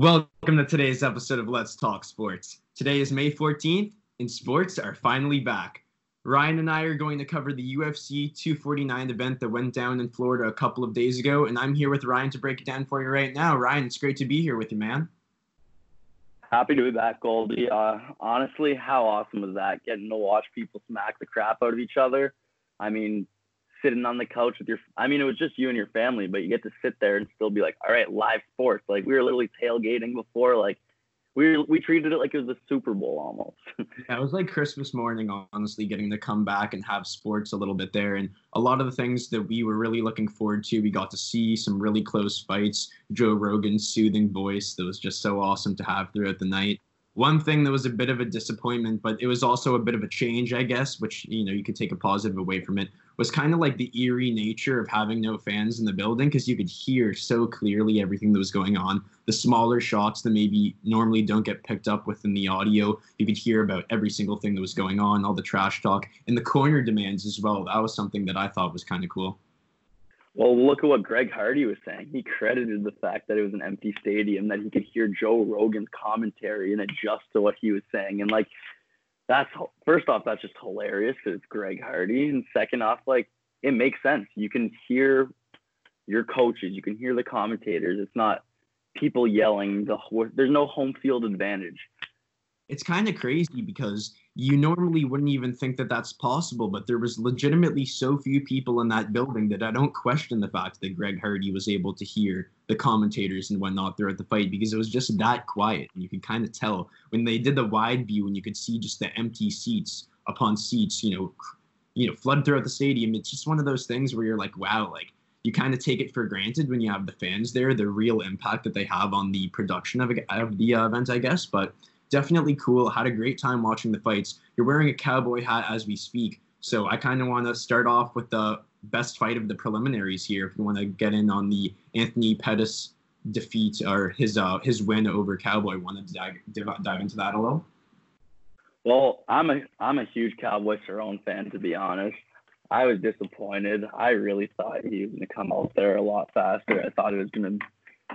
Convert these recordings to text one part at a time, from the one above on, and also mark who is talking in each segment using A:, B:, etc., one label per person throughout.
A: Welcome to today's episode of Let's Talk Sports. Today is May 14th, and sports are finally back. Ryan and I are going to cover the UFC 249 event that went down in Florida a couple of days ago, and I'm here with Ryan to break it down for you right now. Ryan, it's great to be here with you, man.
B: Happy to be back, Goldy. Uh, honestly, how awesome was that? Getting to watch people smack the crap out of each other. I mean, sitting on the couch with your I mean it was just you and your family, but you get to sit there and still be like, all right, live sports. Like we were literally tailgating before, like we we treated it like it was a Super Bowl almost.
A: yeah, it was like Christmas morning, honestly, getting to come back and have sports a little bit there. And a lot of the things that we were really looking forward to, we got to see some really close fights. Joe Rogan's soothing voice that was just so awesome to have throughout the night. One thing that was a bit of a disappointment, but it was also a bit of a change, I guess, which you know you could take a positive away from it, was kind of like the eerie nature of having no fans in the building because you could hear so clearly everything that was going on. The smaller shots that maybe normally don't get picked up within the audio, you could hear about every single thing that was going on, all the trash talk, and the corner demands as well. That was something that I thought was kind of cool.
B: Well, look at what Greg Hardy was saying. He credited the fact that it was an empty stadium, that he could hear Joe Rogan's commentary and adjust to what he was saying. And like, that's first off, that's just hilarious because it's Greg Hardy. And second off, like, it makes sense. You can hear your coaches, you can hear the commentators. It's not people yelling. The there's no home field advantage
A: it's kind of crazy because you normally wouldn't even think that that's possible, but there was legitimately so few people in that building that I don't question the fact that Greg Hardy was able to hear the commentators and whatnot throughout the fight because it was just that quiet. And you could kind of tell when they did the wide view and you could see just the empty seats upon seats, you know, you know, flood throughout the stadium. It's just one of those things where you're like, wow, like you kind of take it for granted when you have the fans there, the real impact that they have on the production of, of the event, I guess. But definitely cool. Had a great time watching the fights. You're wearing a cowboy hat as we speak. So I kind of want to start off with the best fight of the preliminaries here. If you want to get in on the Anthony Pettis defeat or his uh, his win over Cowboy, want to dive, dive into that a little?
B: Well, I'm a I'm a huge Cowboy Cerrone fan to be honest. I was disappointed. I really thought he was going to come out there a lot faster. I thought it was going to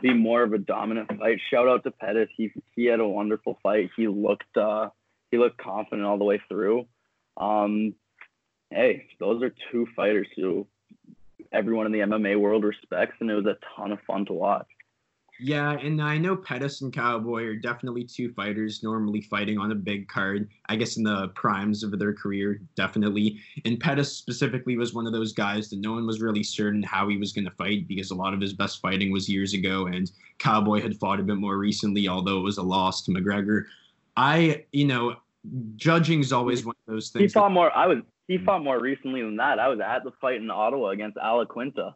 B: be more of a dominant fight. Shout out to Pettis. He he had a wonderful fight. He looked uh, he looked confident all the way through. Um, hey, those are two fighters who everyone in the MMA world respects, and it was a ton of fun to watch.
A: Yeah, and I know Pettis and Cowboy are definitely two fighters normally fighting on a big card. I guess in the primes of their career, definitely. And Pettis specifically was one of those guys that no one was really certain how he was going to fight because a lot of his best fighting was years ago, and Cowboy had fought a bit more recently, although it was a loss to McGregor. I, you know, judging is always one of those things.
B: He fought that, more. I was. He hmm. fought more recently than that. I was at the fight in Ottawa against Al Iaquinta.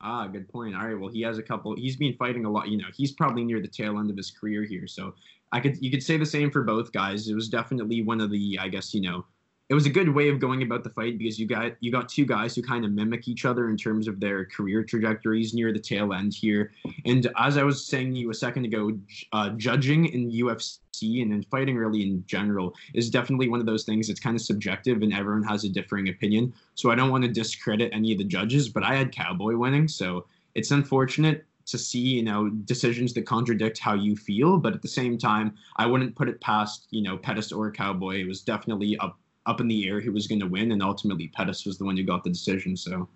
A: Ah, good point. All right. Well, he has a couple. He's been fighting a lot. You know, he's probably near the tail end of his career here. So I could you could say the same for both guys. It was definitely one of the I guess you know it was a good way of going about the fight because you got you got two guys who kind of mimic each other in terms of their career trajectories near the tail end here. And as I was saying to you a second ago, uh, judging in UFC and in fighting really in general is definitely one of those things that's kind of subjective and everyone has a differing opinion. So I don't want to discredit any of the judges, but I had Cowboy winning, so it's unfortunate to see you know decisions that contradict how you feel but at the same time i wouldn't put it past you know pettis or cowboy it was definitely a up in the air who was going to win, and ultimately Pettis was the one who got the decision. So,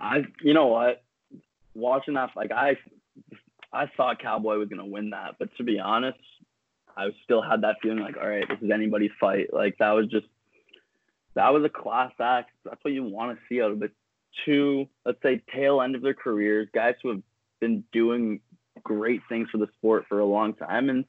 B: I, you know what, watching that, like I, I thought Cowboy was going to win that, but to be honest, I still had that feeling like, all right, this is anybody's fight. Like that was just, that was a class act. That's what you want to see out of it. Two, let's say, tail end of their careers, guys who have been doing great things for the sport for a long time, and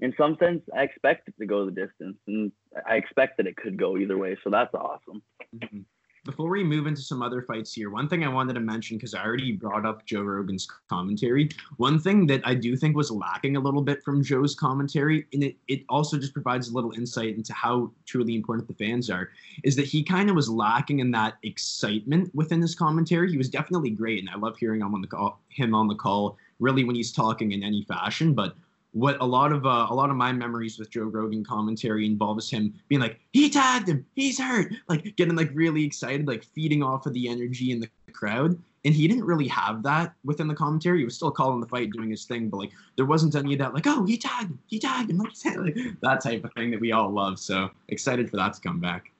B: in some sense, I expect it to go the distance, and I expect that it could go either way. So that's awesome.
A: Mm-hmm. Before we move into some other fights here, one thing I wanted to mention because I already brought up Joe Rogan's commentary. One thing that I do think was lacking a little bit from Joe's commentary, and it, it also just provides a little insight into how truly important the fans are, is that he kind of was lacking in that excitement within his commentary. He was definitely great, and I love hearing him on the call, him on the call, really when he's talking in any fashion. But what a lot of uh, a lot of my memories with Joe Rogan commentary involves him being like, he tagged him, he's hurt, like getting like really excited, like feeding off of the energy in the crowd. And he didn't really have that within the commentary. He was still calling the fight, doing his thing, but like there wasn't any of that, like, oh, he tagged, he tagged, and like, that type of thing that we all love. So excited for that to come back.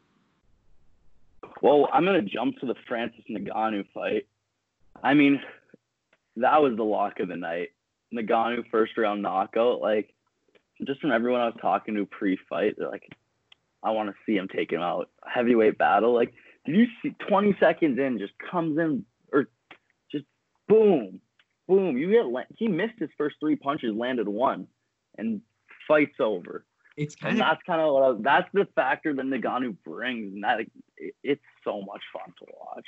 B: Well, I'm gonna jump to the Francis Ngannou fight. I mean, that was the lock of the night. Ngannou first round knockout. Like, just from everyone I was talking to pre-fight, they're like, I want to see him take him out. Heavyweight battle. Like, did you see 20 seconds in just comes in or just boom, boom. You get he missed his first three punches, landed one, and fights over.
A: It's kind
B: and
A: of
B: that's kind of what I, that's the factor that Ngannou brings, and that it, it's so much fun to watch.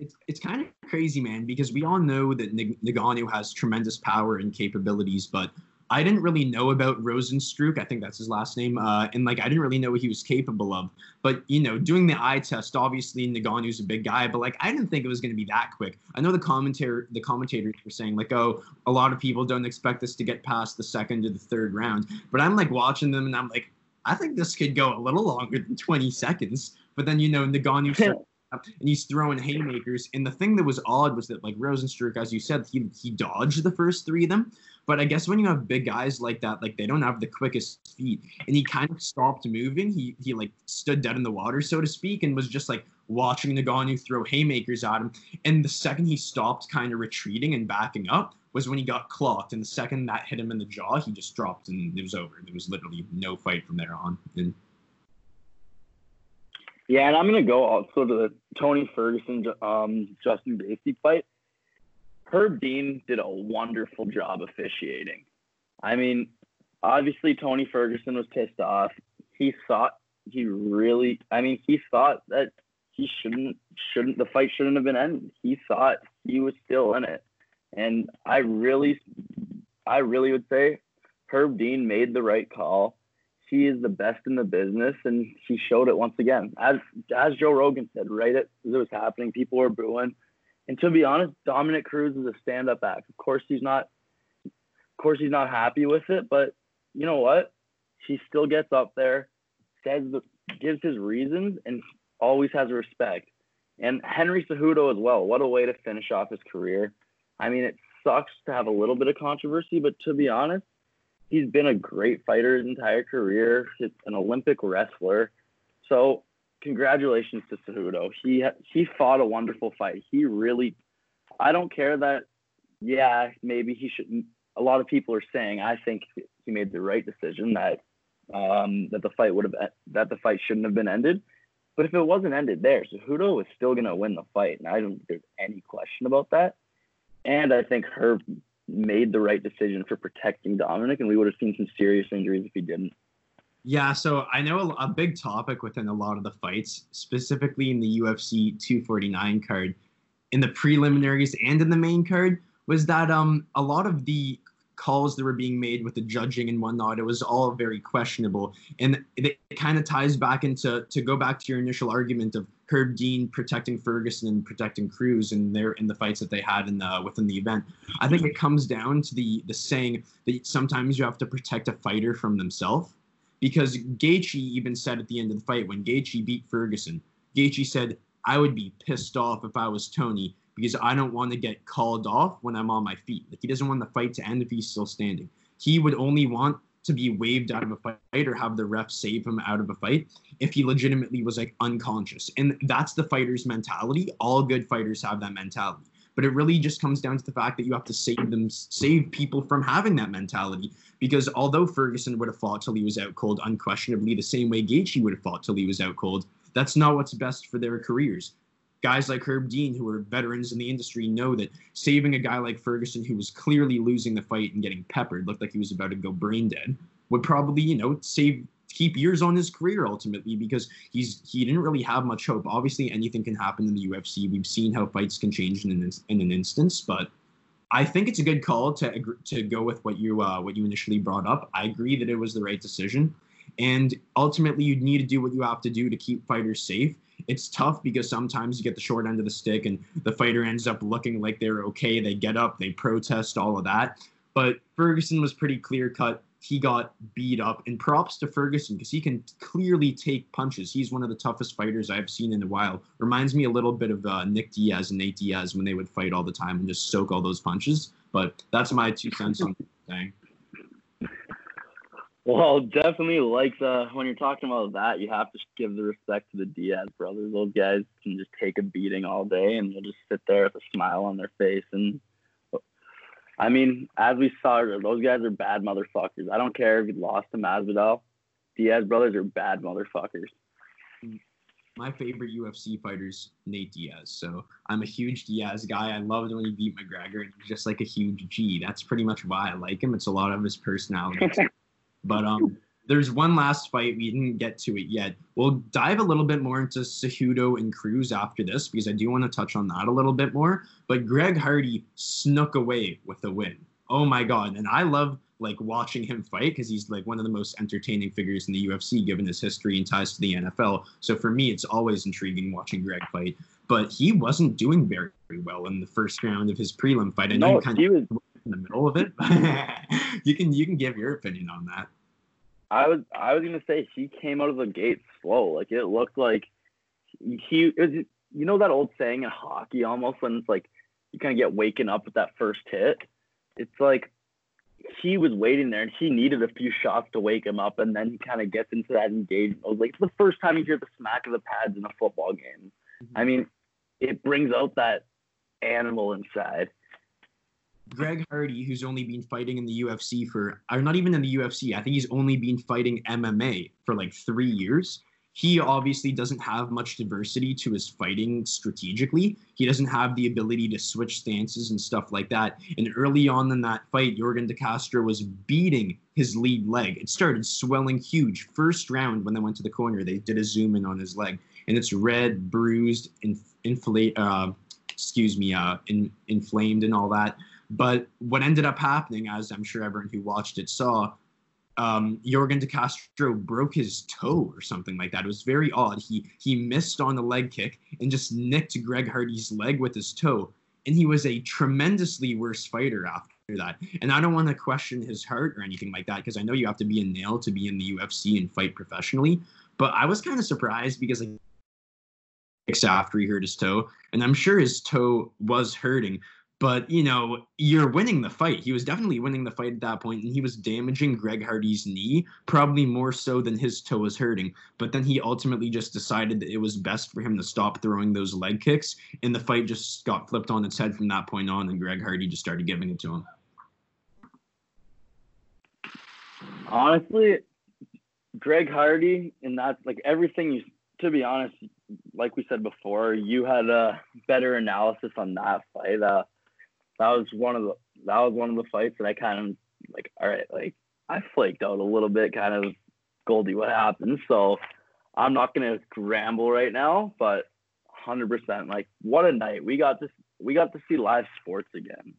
A: It's it's kind of crazy, man, because we all know that Ngannou has tremendous power and capabilities, but I didn't really know about Rozenstruik. I think that's his last name. Uh, and like, I didn't really know what he was capable of. But, you know, doing the eye test, obviously Ngannou's a big guy, but like, I didn't think it was going to be that quick. I know the commentator, the commentators were saying like, oh, a lot of people don't expect this to get past the second or the third round. But I'm like watching them and I'm like, I think this could go a little longer than 20 seconds. But then, you know, Ngannou and he's throwing haymakers. And the thing that was odd was that like Rozenstruik, as you said, he he dodged the first three of them. But I guess when you have big guys like that, like they don't have the quickest feet, and he kind of stopped moving. He he like stood dead in the water, so to speak, and was just like watching Ngannou throw haymakers at him. And the second he stopped, kind of retreating and backing up, was when he got clocked. And the second that hit him in the jaw, he just dropped, and it was over. There was literally no fight from there on. And
B: yeah, and I'm gonna go also to the Tony Ferguson, um, Justin Gaethje fight. Herb Dean did a wonderful job officiating. I mean, obviously Tony Ferguson was pissed off. He thought he really, I mean, he thought that he shouldn't, shouldn't the fight shouldn't have been ended. He thought he was still in it, and I really, I really would say Herb Dean made the right call he is the best in the business, and he showed it once again. As as Joe Rogan said, right as it was happening, people were booing. And to be honest, Dominick Cruz is a stand-up act. Of course, he's not. Of course, he's not happy with it, but you know what? He still gets up there, says, gives his reasons, and always has respect. And Henry Cejudo as well. What a way to finish off his career. I mean, it sucks to have a little bit of controversy, but to be honest, he's been a great fighter his entire career. He's an Olympic wrestler. So congratulations to Cejudo. He he fought a wonderful fight. He really. I don't care that. Yeah, maybe he shouldn't. A lot of people are saying I think he made the right decision that um, that the fight would have that the fight shouldn't have been ended. But if it wasn't ended there, Cejudo was still going to win the fight, and I don't think there's any question about that. And I think Herb made the right decision for protecting Dominick, and we would have seen some serious injuries if he didn't.
A: Yeah, so I know a, a, big topic within a lot of the fights, specifically in the UFC 249 card, in the preliminaries and in the main card, was that um a lot of the calls that were being made with the judging and whatnot, it was all very questionable. And it, it kind of ties back into to go back to your initial argument of Herb Dean protecting Ferguson and protecting Cruz in their in the fights that they had in the within the event. I think it comes down to the the saying that sometimes you have to protect a fighter from themselves. Because Gaethje even said at the end of the fight when Gaethje beat Ferguson, Gaethje said, "I would be pissed off if I was Tony because I don't want to get called off when I'm on my feet. Like he doesn't want the fight to end if he's still standing. He would only want to be waved out of a fight or have the ref save him out of a fight if he legitimately was like unconscious. And that's the fighter's mentality. All good fighters have that mentality. But it really just comes down to the fact that you have to save them, save people from having that mentality. Because although Ferguson would have fought till he was out cold, unquestionably the same way Gaethje would have fought till he was out cold, that's not what's best for their careers guys like Herb Dean, who are veterans in the industry, know that saving a guy like Ferguson, who was clearly losing the fight and getting peppered, looked like he was about to go brain dead, would probably, you know, save keep years on his career ultimately because he's he didn't really have much hope. Obviously, anything can happen in the UFC. We've seen how fights can change in an in an instance, but I think it's a good call to to go with what you uh, what you initially brought up. I agree that it was the right decision, and ultimately you need to do what you have to do to keep fighters safe it's tough because sometimes you get the short end of the stick and the fighter ends up looking like they're okay. They get up, they protest, all of that. But Ferguson was pretty clear cut. he got beat up. And props to Ferguson because he can clearly take punches. He's one of the toughest fighters I've seen in a while. Reminds me a little bit of uh, Nick Diaz and Nate Diaz when they would fight all the time and just soak all those punches. But that's my two cents on the thing.
B: Well, definitely like the when you're talking about that, you have to give the respect to the Diaz brothers. Those guys can just take a beating all day and they'll just sit there with a smile on their face. And I mean, as we saw, those guys are bad motherfuckers. I don't care if you lost to Masvidal. Diaz brothers are bad motherfuckers.
A: My favorite UFC fighters, Nate Diaz. So I'm a huge Diaz guy. I loved when he beat McGregor, and he's just like a huge G. That's pretty much why I like him. It's a lot of his personality. But um, there's one last fight. We didn't get to it yet. We'll dive a little bit more into Cejudo and Cruz after this because I do want to touch on that a little bit more. But Greg Hardy snuck away with a win. Oh my god! And I love like watching him fight because he's like one of the most entertaining figures in the UFC given his history and ties to the NFL. So for me, it's always intriguing watching Greg fight. But he wasn't doing very, very well in the first round of his prelim fight. I know no,
B: kind he of was
A: in the middle of it. you can you can give your opinion on that.
B: I was I was gonna say he came out of the gate slow. Like it looked like he it was, you know that old saying in hockey almost when it's like you kind of get waken up with that first hit. It's like he was waiting there and he needed a few shots to wake him up and then he kind of gets into that engagement. Was like it's the first time you hear the smack of the pads in a football game. Mm-hmm. I mean, it brings out that animal inside.
A: Greg Hardy, who's only been fighting in the UFC for, or not even in the UFC, I think he's only been fighting MMA for like three years. He obviously doesn't have much diversity to his fighting strategically. He doesn't have the ability to switch stances and stuff like that. And early on in that fight, Yorgan De Castro was beating his lead leg. It started swelling huge. First round, when they went to the corner, they did a zoom in on his leg, and it's red, bruised, inf- inflate, uh, excuse me, uh, in, inflamed, and all that. But what ended up happening, as I'm sure everyone who watched it saw, um, Yorgan De Castro broke his toe or something like that. It was very odd. He he missed on the leg kick and just nicked Greg Hardy's leg with his toe, and he was a tremendously worse fighter after that. And I don't want to question his heart or anything like that because I know you have to be a nail to be in the UFC and fight professionally. But I was kind of surprised because like after he hurt his toe, and I'm sure his toe was hurting but you know you're winning the fight. He was definitely winning the fight at that point and he was damaging greg hardy's knee probably more so than his toe was hurting. But then he ultimately just decided that it was best for him to stop throwing those leg kicks and the fight just got flipped on its head from that point on and greg hardy just started giving it to him.
B: Honestly greg hardy and that's like everything you to be honest like we said before you had a better analysis on that fight. Uh that was one of the that was one of the fights that I kind of like. All right, like I flaked out a little bit, kind of Goldy, what happened? So I'm not gonna ramble right now, but 100% like what a night we got to we got to see live sports again.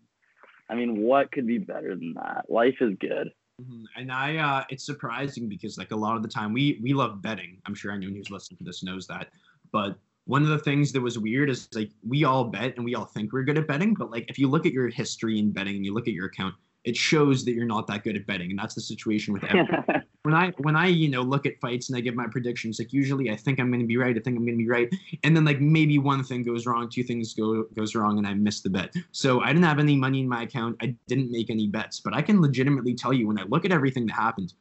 B: I mean, what could be better than that? Life is good.
A: Mm-hmm. And I, uh, it's surprising because like a lot of the time we we love betting. I'm sure anyone who's listening to this knows that, but one of the things that was weird is like we all bet and we all think we're good at betting, but like if you look at your history in betting and you look at your account, it shows that you're not that good at betting, and that's the situation with everyone. when I when I you know look at fights and I give my predictions, like usually I think I'm going to be right, I think I'm going to be right, and then like maybe one thing goes wrong, two things go goes wrong, and I miss the bet. So I didn't have any money in my account, I didn't make any bets, but I can legitimately tell you when I look at everything that happened,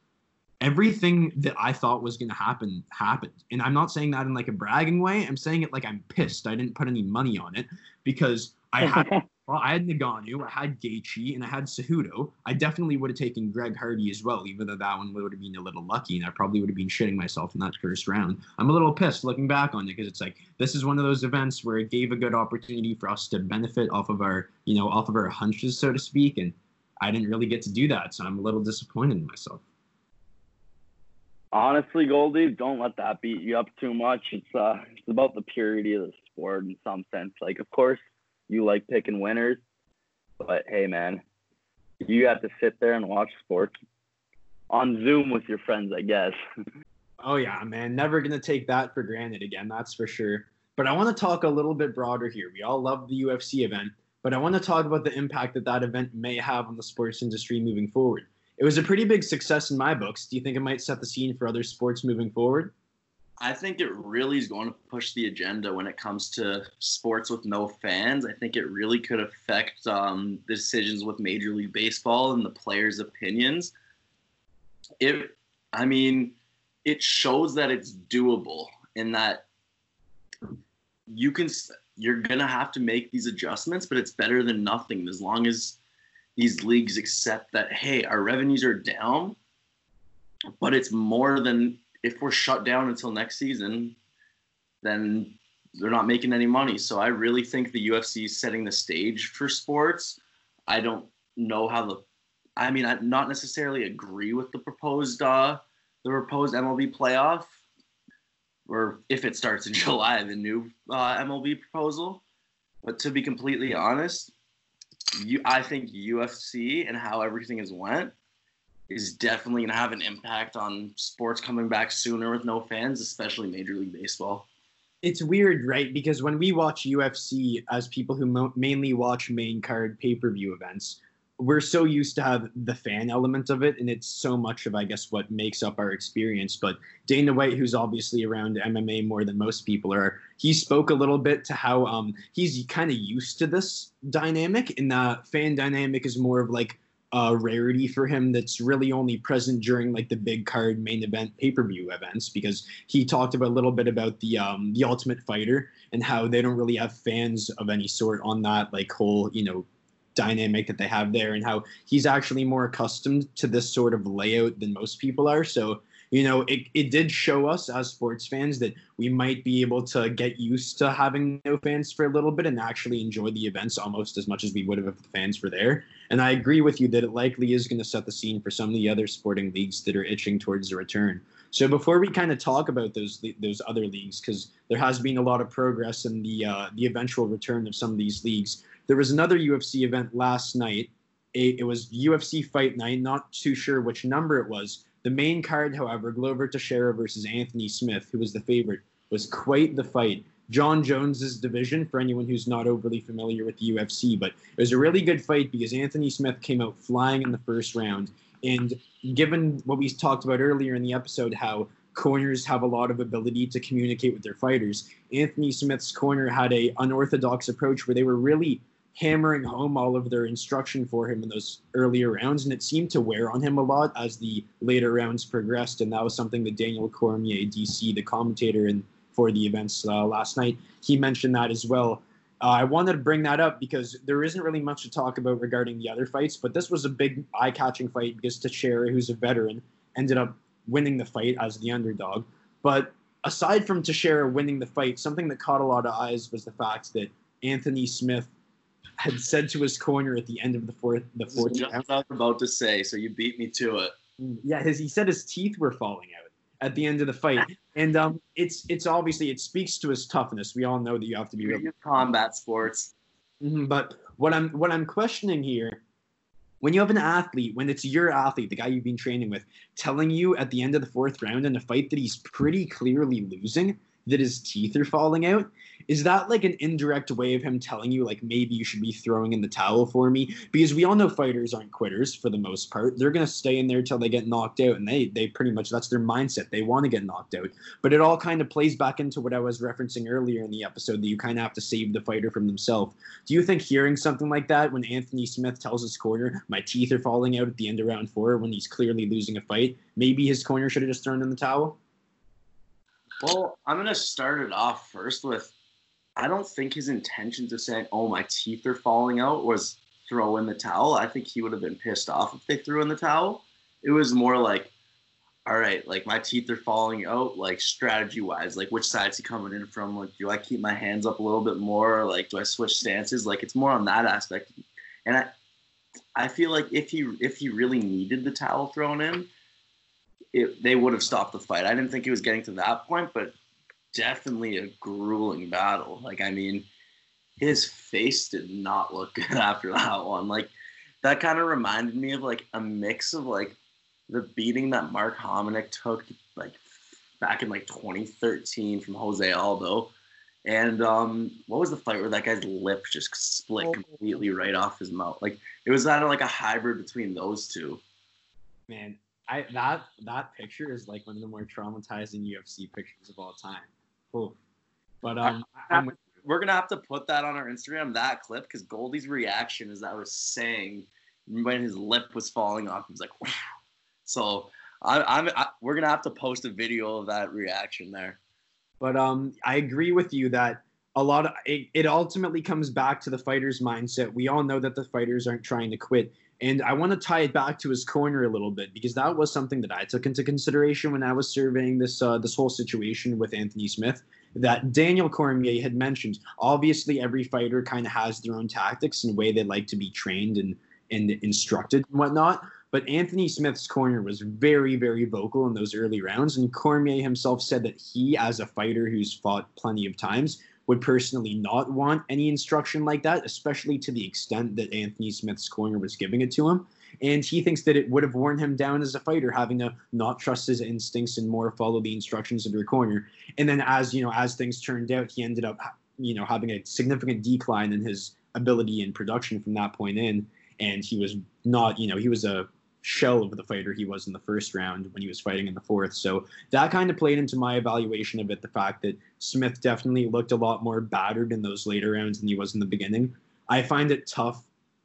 A: everything that I thought was going to happen happened. And I'm not saying that in like a bragging way. I'm saying it like I'm pissed. I didn't put any money on it because I had well, I had Ngannou, I had Gaethje, and I had Cejudo. I definitely would have taken Greg Hardy as well, even though that one would have been a little lucky, and I probably would have been shitting myself in that first round. I'm a little pissed looking back on it because it's like this is one of those events where it gave a good opportunity for us to benefit off of our, you know, off of our hunches, so to speak, and I didn't really get to do that, so I'm a little disappointed in myself
B: honestly, Goldy, don't let that beat you up too much. It's uh, it's about the purity of the sport in some sense. Like, of course, you like picking winners, but hey, man, you have to sit there and watch sports on Zoom with your friends, I guess.
A: oh yeah, man, never gonna take that for granted again. That's for sure. But I want to talk a little bit broader here. We all love the UFC event, but I want to talk about the impact that that event may have on the sports industry moving forward it was a pretty big success in my books. Do you think it might set the scene for other sports moving forward?
C: I think it really is going to push the agenda when it comes to sports with no fans. I think it really could affect um, decisions with Major League Baseball and the players' opinions. It, I mean, it shows that it's doable in that you can you're gonna have to make these adjustments, but it's better than nothing as long as these leagues accept that hey, our revenues are down, but it's more than if we're shut down until next season, then they're not making any money. So I really think the UFC is setting the stage for sports. I don't know how the I mean, I not necessarily agree with the proposed uh the proposed MLB playoff or if it starts in July, the new uh, MLB proposal. But to be completely honest, you, I think UFC and how everything has went is definitely gonna have an impact on sports coming back sooner with no fans, especially Major League Baseball.
A: It's weird, right? Because when we watch UFC as people who mo- mainly watch main card pay per view events, we're so used to have the fan element of it and it's so much of i guess what makes up our experience. But dana white who's obviously around mma more than most people are he spoke a little bit to how um, he's kind of used to this dynamic and the fan dynamic is more of like a rarity for him that's really only present during like the big card main event pay-per-view events because he talked about a little bit about the um the ultimate fighter and how they don't really have fans of any sort on that like whole you know dynamic that they have there and how he's actually more accustomed to this sort of layout than most people are. So, you know, it, it did show us as sports fans that we might be able to get used to having no fans for a little bit and actually enjoy the events almost as much as we would have if the fans were there. And I agree with you that it likely is going to set the scene for some of the other sporting leagues that are itching towards a return. So before we kind of talk about those those other leagues, because there has been a lot of progress in the uh, the eventual return of some of these leagues, there was another UFC event last night. It, it was UFC Fight Night. Not too sure which number it was. The main card, however, Glover Teixeira versus Anthony Smith, who was the favorite, was quite the fight. Jon Jones's division, for anyone who's not overly familiar with the UFC, but it was a really good fight because Anthony Smith came out flying in the first round. And given what we talked about earlier in the episode, how corners have a lot of ability to communicate with their fighters, Anthony Smith's corner had a unorthodox approach where they were really hammering home all of their instruction for him in those earlier rounds, and it seemed to wear on him a lot as the later rounds progressed. And that was something that Daniel Cormier, DC, the commentator in for the events uh, last night, he mentioned that as well. Uh, I wanted to bring that up because there isn't really much to talk about regarding the other fights, but this was a big eye-catching fight because Teixeira, who's a veteran, ended up winning the fight as the underdog. But aside from Teixeira winning the fight, something that caught a lot of eyes was the fact that Anthony Smith had said to his corner at the end of the fourth the fourth
C: just round. I was about to say, so you beat me to it.
A: Yeah, his he said his teeth were falling out at the end of the fight, and um, it's it's obviously it speaks to his toughness. We all know that you have to be
C: real combat sports.
A: Mm-hmm, but what I'm what I'm questioning here, when you have an athlete, when it's your athlete, the guy you've been training with, telling you at the end of the fourth round in a fight that he's pretty clearly losing, that his teeth are falling out, is that like an indirect way of him telling you like maybe you should be throwing in the towel for me? Because we all know fighters aren't quitters for the most part. They're going to stay in there till they get knocked out and they they pretty much that's their mindset. They want to get knocked out. But it all kind of plays back into what i was referencing earlier in the episode that you kind of have to save the fighter from themselves. Do you think hearing something like that when anthony smith tells his corner my teeth are falling out at the end of round four when he's clearly losing a fight maybe his corner should have just thrown in the towel?
C: Well, I'm gonna start it off first with I don't think his intentions of saying, "Oh, my teeth are falling out," was throw in the towel. I think he would have been pissed off if they threw in the towel. It was more like, "All right, like my teeth are falling out. Like strategy wise, like which side's he coming in from? Like, do I keep my hands up a little bit more? Like, do I switch stances? Like, it's more on that aspect." And I, I feel like if he if he really needed the towel thrown in, it, they would have stopped the fight. I didn't think it was getting to that point, but definitely a grueling battle. Like, I mean, his face did not look good after that one. Like, that kind of reminded me of like a mix of like the beating that Mark Hominick took like back in like 2013 from Jose Aldo. And um, what was the fight where that guy's lip just split oh. completely right off his mouth? Like it was kind of like a hybrid between those two.
A: Man, I that that picture is like one of the more traumatizing UFC pictures of all time. Cool. But um,
C: I'm, we're gonna have to put that on our Instagram, that clip, because Goldy's reaction, as I was saying, when his lip was falling off, he was like, "Wow!" so I, I'm I, we're gonna have to post a video of that reaction there.
A: But um, I agree with you that a lot of it, it ultimately comes back to the fighter's mindset. We all know that the fighters aren't trying to quit. And I want to tie it back to his corner a little bit because that was something that I took into consideration when I was surveying this uh, this whole situation with Anthony Smith. That Daniel Cormier had mentioned. Obviously, every fighter kind of has their own tactics and way they like to be trained and and instructed and whatnot. But Anthony Smith's corner was very, very vocal in those early rounds. And Cormier himself said that he, as a fighter who's fought plenty of times, would personally not want any instruction like that, especially to the extent that Anthony Smith's corner was giving it to him. And he thinks that it would have worn him down as a fighter, having to not trust his instincts and more follow the instructions of your corner. And then, as you know, as things turned out, he ended up, you know, having a significant decline in his ability and production from that point in. And he was not, you know, he was a shell of the fighter he was in the first round when he was fighting in the fourth. So that kind of played into my evaluation of it. The fact that Smith definitely looked a lot more battered in those later rounds than he was in the beginning. I find it tough.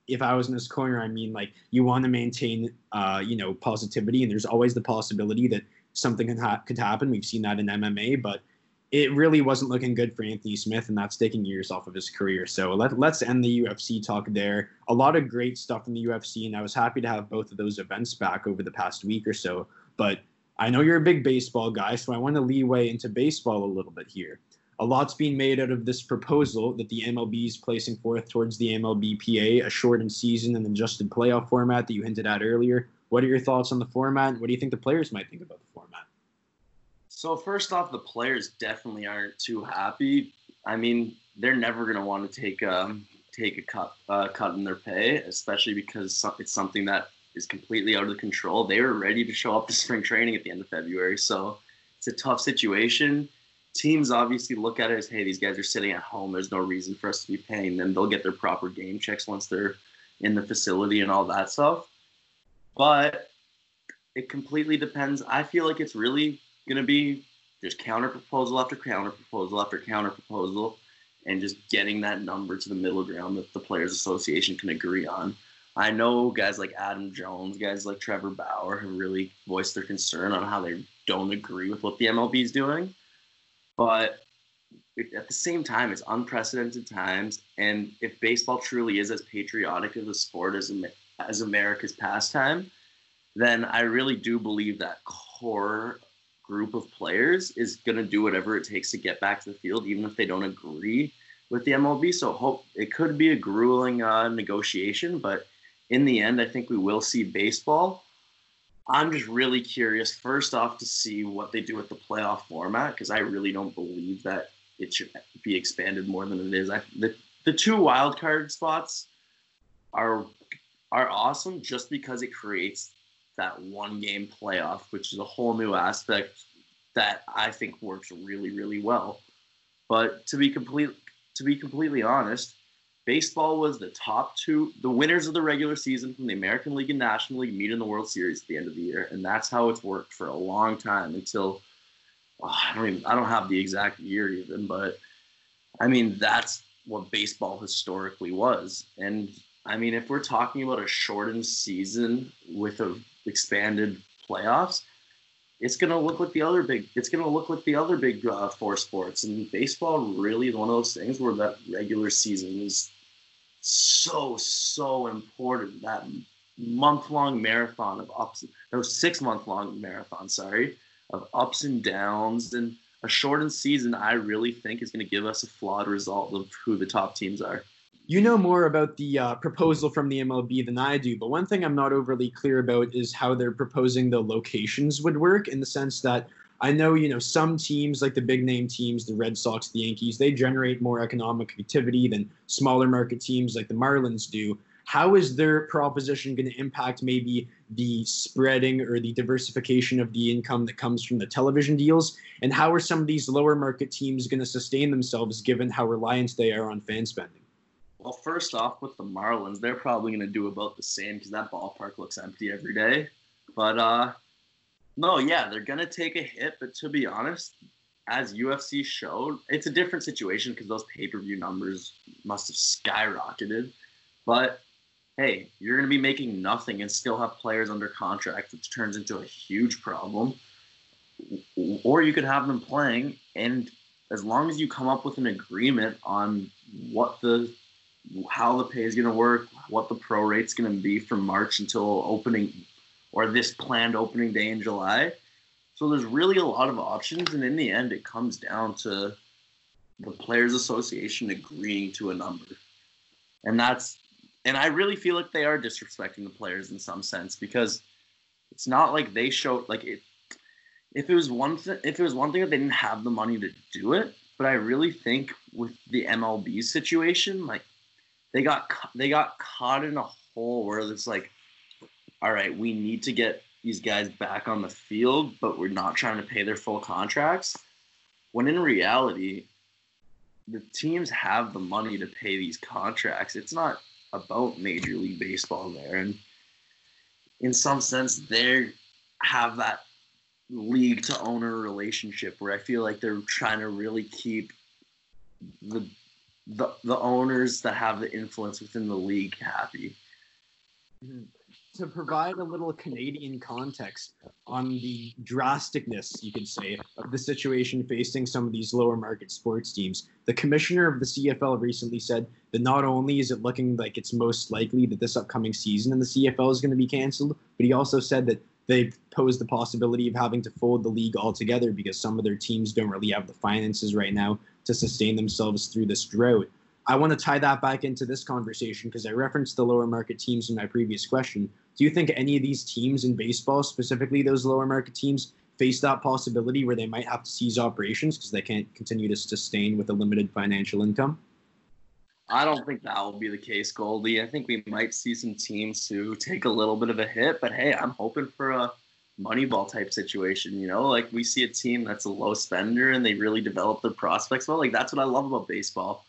A: If I was in this corner, I mean, like you want to maintain, uh, you know, positivity, and there's always the possibility that something ha- could happen. We've seen that in MMA, but it really wasn't looking good for Anthony Smith, and that's taking years off of his career. So let, let's end the UFC talk there. A lot of great stuff in the UFC, and I was happy to have both of those events back over the past week or so. But I know you're a big baseball guy, so I want to leeway into baseball a little bit here. A lot's being made out of this proposal that the MLB is placing forth towards the MLBPA, a shortened season and adjusted playoff format that you hinted at earlier. What are your thoughts on the format? What do you think the players might think about the format?
C: So first off, the players definitely aren't too happy. I mean, they're never going to want to take um, take a cut uh, cut in their pay, especially because it's something that is completely out of the control. They were ready to show up to spring training at the end of February, so it's a tough situation. Teams obviously look at it as, hey, these guys are sitting at home. There's no reason for us to be paying them. They'll get their proper game checks once they're in the facility and all that stuff. But it completely depends. I feel like it's really going to be just counter proposal after counter proposal after counter proposal and just getting that number to the middle ground that the Players Association can agree on. I know guys like Adam Jones, guys like Trevor Bauer have really voiced their concern on how they don't agree with what the MLB is doing. But at the same time, it's unprecedented times. And if baseball truly is as patriotic of a sport as, as America's pastime, then I really do believe that core group of players is going to do whatever it takes to get back to the field, even if they don't agree with the MLB. So hope it could be a grueling uh, negotiation, but in the end, I think we will see baseball. I'm just really curious, first off, to see what they do with the playoff format because I really don't believe that it should be expanded more than it is. I, the the two wild card spots are are awesome just because it creates that one game playoff, which is a whole new aspect that I think works really, really well. But to be complete, to be completely honest, baseball was the top two, the winners of the regular season from the American League and National League meet in the World Series at the end of the year, and that's how it's worked for a long time until oh, I don't even I don't have the exact year even, but I mean that's what baseball historically was, and I mean if we're talking about a shortened season with a expanded playoffs, it's going to look like the other big. It's going to look like the other big uh, four sports. And baseball really is one of those things where that regular season is so so important. That month long marathon of ups. No, six month long marathon. Sorry, of ups and downs and a shortened season. I really think is going to give us a flawed result of who the top teams are
A: you know more about the uh, proposal from the MLB than I do, but one thing I'm not overly clear about is how they're proposing the locations would work in the sense that I know, you know, some teams like the big name teams, the Red Sox, the Yankees, they generate more economic activity than smaller market teams like the Marlins do. How is their proposition going to impact maybe the spreading or the diversification of the income that comes from the television deals? And how are some of these lower market teams going to sustain themselves given how reliant they are on fan spending?
C: Well, first off, with the Marlins, they're probably going to do about the same because that ballpark looks empty every day. But uh, no, yeah, they're gonna take a hit. But to be honest, as UFC showed, it's a different situation because those pay per view numbers must have skyrocketed. But hey, you're going to be making nothing and still have players under contract, which turns into a huge problem. Or you could have them playing, and as long as you come up with an agreement on what the how the pay is going to work, what the pro rate's going to be from March until opening or this planned opening day in July. So there's really a lot of options, and in the end, it comes down to the Players Association agreeing to a number, and that's and I really feel like they are disrespecting the players in some sense because it's not like they showed like it. If it was one thing, if it was one thing that they didn't have the money to do it, but I really think with the MLB situation, like they got they got caught in a hole where it's like, all right, we need to get these guys back on the field, but we're not trying to pay their full contracts. When in reality, the teams have the money to pay these contracts. It's not about Major League Baseball there, and in some sense, they have that league to owner relationship where I feel like they're trying to really keep the the the owners that have the influence within the league happy.
A: Mm-hmm to provide a little Canadian context on the drasticness, you could say, of the situation facing some of these lower market sports teams. The commissioner of the CFL recently said that not only is it looking like it's most likely that this upcoming season in the CFL is going to be canceled, but he also said that they pose the possibility of having to fold the league altogether because some of their teams don't really have the finances right now to sustain themselves through this drought. I want to tie that back into this conversation because I referenced the lower market teams in my previous question. Do you think any of these teams in baseball, specifically those lower market teams, face that possibility where they might have to cease operations because they can't continue to sustain with a limited financial income?
C: I don't think that will be the case, Goldy. I think we might see some teams who take a little bit of a hit, but hey, I'm hoping for a Moneyball type situation. You know, like we see a team that's a low spender and they really develop their prospects well. Like that's what I love about baseball.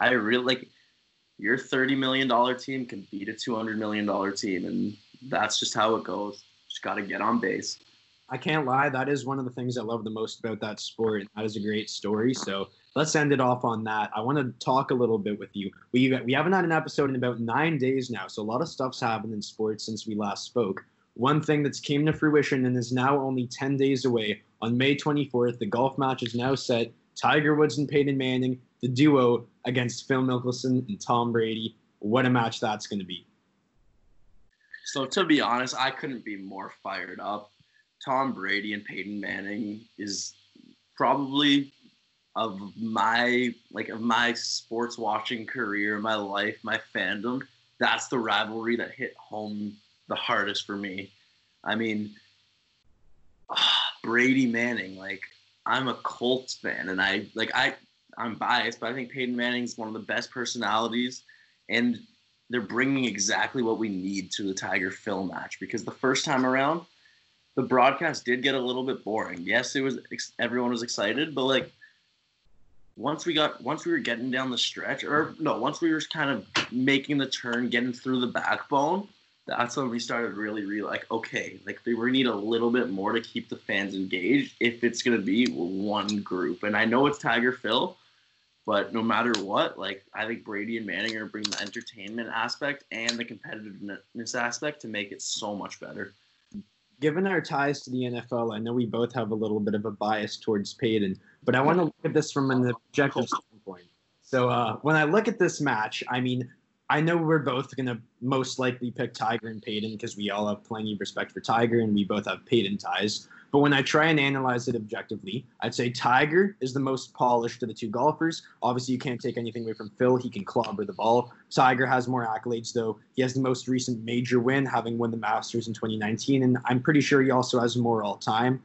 C: I really like your thirty million dollar team can beat a two hundred million dollar team, and that's just how it goes. Just got to get on base.
A: I can't lie. That is one of the things I love the most about that sport, and that is a great story. So let's end it off on that. I want to talk a little bit with you. We we haven't had an episode in about nine days now, so a lot of stuff's happened in sports since we last spoke. One thing that's came to fruition and is now only 10 days away on May 24th, the golf match is now set. Tiger Woods and Peyton Manning the duo against Phil Mickelson and Tom Brady. What a match that's going to be.
C: So, to be honest, I couldn't be more fired up. Tom Brady and Peyton Manning is probably of my like of my sports watching career, my life, my fandom. That's the rivalry that hit home the hardest for me. I mean, Brady Manning, like I'm a Colts fan, and I like I I'm biased, but I think Peyton Manning's one of the best personalities, and they're bringing exactly what we need to the Tiger Phil match because the first time around, the broadcast did get a little bit boring. Yes, it was everyone was excited, but like once we got once we were getting down the stretch, or no, once we were kind of making the turn, getting through the back nine, that's when we started really, really like, okay, like we need a little bit more to keep the fans engaged if it's gonna be one group. And I know it's Tiger Phil, but no matter what, like I think Brady and Manning are bringing the entertainment aspect and the competitiveness aspect to make it so much better.
A: Given our ties to the NFL, I know we both have a little bit of a bias towards Peyton, but I want to look at this from an objective standpoint. So uh, when I look at this match, I mean, I know we're both going to most likely pick Tiger and Peyton because we all have plenty of respect for Tiger and we both have Peyton ties. But when I try and analyze it objectively, I'd say Tiger is the most polished of the two golfers. Obviously, you can't take anything away from Phil. He can clobber the ball. Tiger has more accolades, though. He has the most recent major win, having won the Masters in 2019. And I'm pretty sure he also has more all time.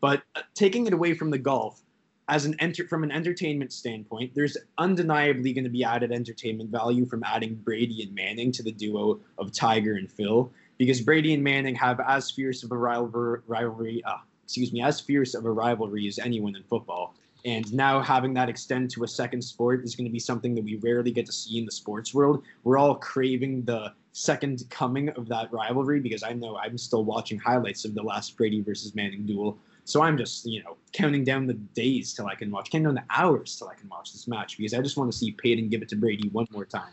A: But uh, taking it away from the golf, as an enter from an entertainment standpoint, there's undeniably going to be added entertainment value from adding Brady and Manning to the duo of Tiger and Phil because Brady and Manning have as fierce of a rivalry, uh, excuse me, as fierce of a rivalry as anyone in football. And now having that extend to a second sport is going to be something that we rarely get to see in the sports world. We're all craving the second coming of that rivalry because I know I'm still watching highlights of the last Brady versus Manning duel. So I'm just, you know, counting down the days till I can watch, counting down the hours till I can watch this match because I just want to see Peyton give it to Brady one more time.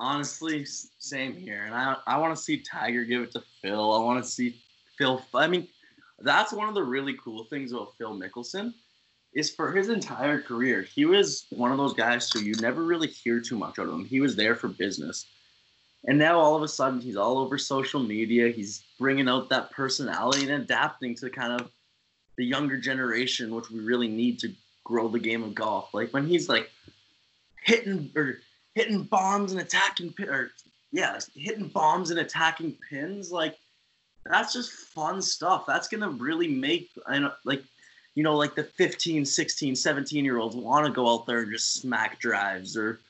C: Honestly, same here. And I, I want to see Tiger give it to Phil. I want to see Phil. I mean, that's one of the really cool things about Phil Mickelson is for his entire career, he was one of those guys who you never really hear too much out of him. He was there for business. And now all of a sudden he's all over social media. He's bringing out that personality and adapting to kind of the younger generation, which we really need to grow the game of golf. Like when he's like hitting or hitting bombs and attacking or yeah, hitting bombs and attacking pins, like that's just fun stuff. That's gonna really make I know like you know, like the 15, 16, 17 year olds want to go out there and just smack drives or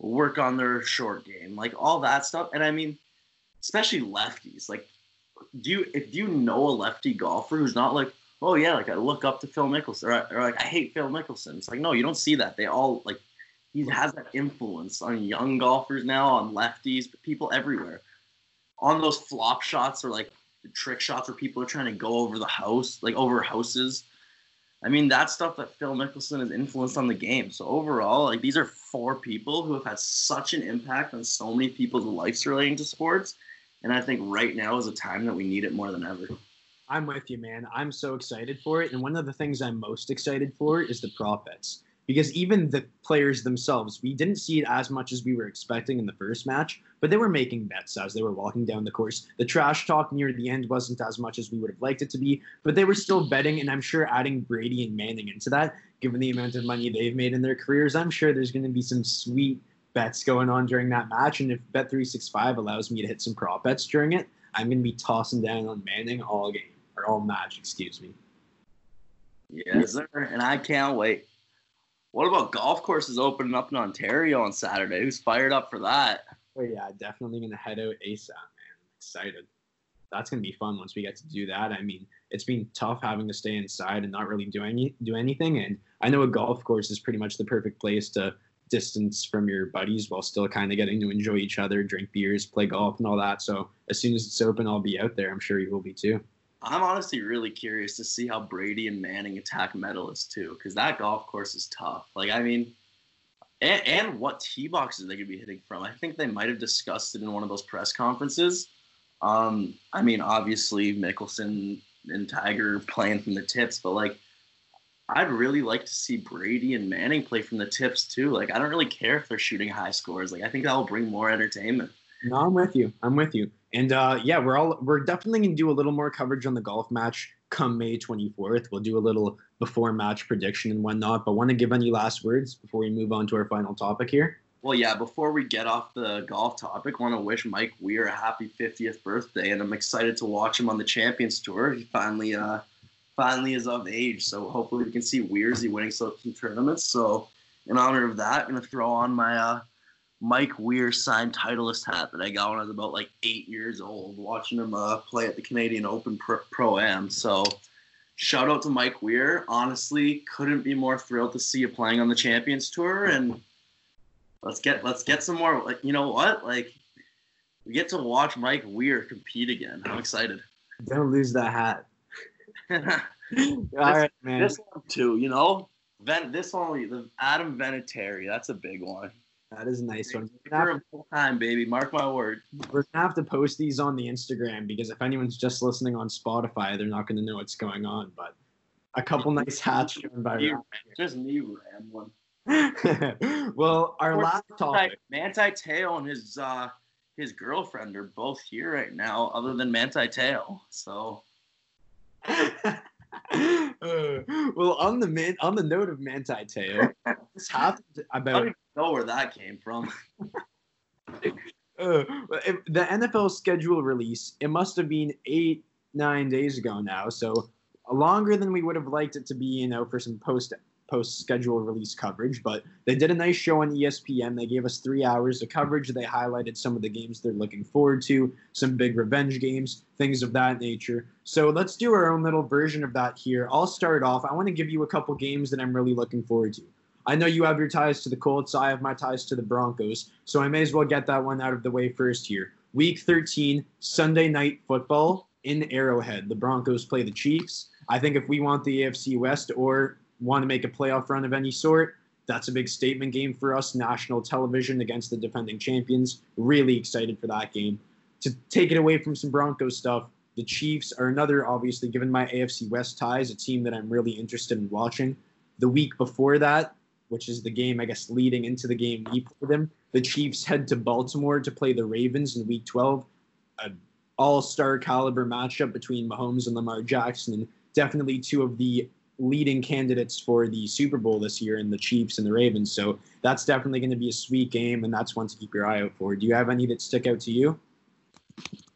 C: work on their short game, like all that stuff. And I mean, especially lefties. Like, do you if you know a lefty golfer who's not like, oh yeah, like I look up to Phil Mickelson, or, or like I hate Phil Mickelson. It's like no, you don't see that. They all like he has that influence on young golfers now, on lefties, people everywhere. On those flop shots or like trick shots where people are trying to go over the house, like over houses I mean, that stuff that Phil Mickelson has influenced on the game. So overall, like these are four people who have had such an impact on so many people's lives relating to sports. And I think right now is a time that we need it more than ever.
A: I'm with you, man. I'm so excited for it. And one of the things I'm most excited for is the prop bets because even the players themselves, we didn't see it as much as we were expecting in the first match, but they were making bets as they were walking down the course. The trash talk near the end wasn't as much as we would have liked it to be, but they were still betting, and I'm sure adding Brady and Manning into that, given the amount of money they've made in their careers, I'm sure there's going to be some sweet bets going on during that match. And if Bet365 allows me to hit some prop bets during it, I'm going to be tossing down on Manning all game, or all match, excuse me.
C: Yes, sir. And I can't wait. What about golf courses opening up in Ontario on Saturday? Who's fired up for that?
A: Oh yeah, definitely gonna head out ASAP, man. I'm excited. That's gonna be fun once we get to do that. I mean, it's been tough having to stay inside and not really do any do anything. And I know a golf course is pretty much the perfect place to distance from your buddies while still kind of getting to enjoy each other, drink beers, play golf, and all that. So as soon as it's open, I'll be out there. I'm sure you will be too.
C: I'm honestly really curious to see how Brady and Manning attack Medalist too, because that golf course is tough. Like, I mean, and, and what tee boxes they could be hitting from. I think they might have discussed it in one of those press conferences. Um, I mean, obviously Mickelson and Tiger playing from the tips, but like, I'd really like to see Brady and Manning play from the tips too. Like, I don't really care if they're shooting high scores. Like, I think that will bring more entertainment.
A: No, I'm with you. I'm with you. And uh, yeah, we're all we're definitely gonna do a little more coverage on the golf match come May 24th. We'll do a little before match prediction and whatnot. But want to give any last words before we move on to our final topic here?
C: Well, yeah. Before we get off the golf topic, want to wish Mike Weir a happy 50th birthday, and I'm excited to watch him on the Champions Tour. He finally, uh, finally is of age, so hopefully we can see Weirzy winning some tournaments. So, in honor of that, I'm gonna throw on my uh, Mike Weir signed Titleist hat that I got when I was about like eight years old, watching him uh, play at the Canadian Open Pro Am. So, shout out to Mike Weir. Honestly, couldn't be more thrilled to see you playing on the Champions Tour, and let's get let's get some more. Like, you know what? Like, we get to watch Mike Weir compete again. I'm excited.
A: Don't lose that hat.
C: All right, man. This one too, you know. Ven- this one, the Adam Vinatieri, that's a big one.
A: That is a nice one.
C: A full time, baby. Mark my word.
A: We're gonna have to post these on the Instagram because if anyone's just listening on Spotify, they're not gonna know what's going on. But a couple nice hats by
C: you, Just me rambling.
A: well, our last topic.
C: Manti Te'o and his uh, his girlfriend are both here right now, other than Manti Te'o. So.
A: Uh, well, on the man, on the note of Manti Te'o, this happened about
C: know where that came from.
A: uh, the NFL schedule release, it must have been eight, nine days ago now. So longer than we would have liked it to be, you know, for some post post schedule release coverage. But they did a nice show on ESPN. They gave us three hours of coverage. They highlighted some of the games they're looking forward to, some big revenge games, things of that nature. So let's do our own little version of that here. I'll start off. I want to give you a couple games that I'm really looking forward to. I know you have your ties to the Colts. I have my ties to the Broncos. So I may as well get that one out of the way first here. Week 13, Sunday night football in Arrowhead. The Broncos play the Chiefs. I think if we want the AFC West or want to make a playoff run of any sort, that's a big statement game for us. National television against the defending champions. Really excited for that game. To take it away from some Broncos stuff, the Chiefs are another, obviously, given my AFC West ties, a team that I'm really interested in watching. The week before that, which is the game, I guess, leading into the game we play them, the Chiefs head to Baltimore to play the Ravens in week 12. An all star caliber matchup between Mahomes and Lamar Jackson, and definitely two of the leading candidates for the Super Bowl this year in the Chiefs and the Ravens. So that's definitely going to be a sweet game, and that's one to keep your eye out for. Do you have any that stick out to you?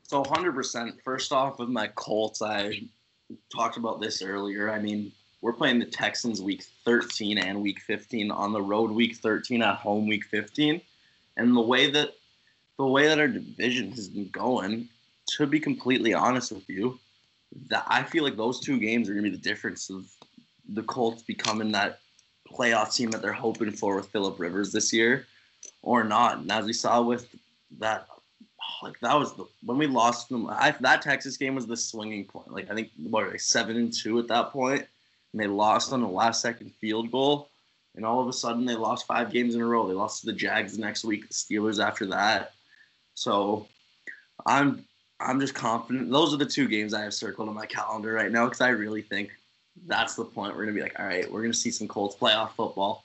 C: So 100%. First off, with my Colts, I talked about this earlier. I mean, we're playing the Texans week 13 and week 15 on the road week 13 at home week 15. And the way that the way that our division has been going, to be completely honest with you, that I feel like those two games are going to be the difference of the Colts becoming that playoff team that they're hoping for with Philip Rivers this year or not. And as we saw with that, like that was the when we lost them. I, that Texas game was the swinging point. Like I think what seven and two at that point, and they lost on the last second field goal. And all of a sudden, they lost five games in a row. They lost to the Jags the next week, the Steelers after that. So, I'm I'm just confident. Those are the two games I have circled on my calendar right now because I really think that's the point. We're gonna be like, all right, we're gonna see some Colts playoff football.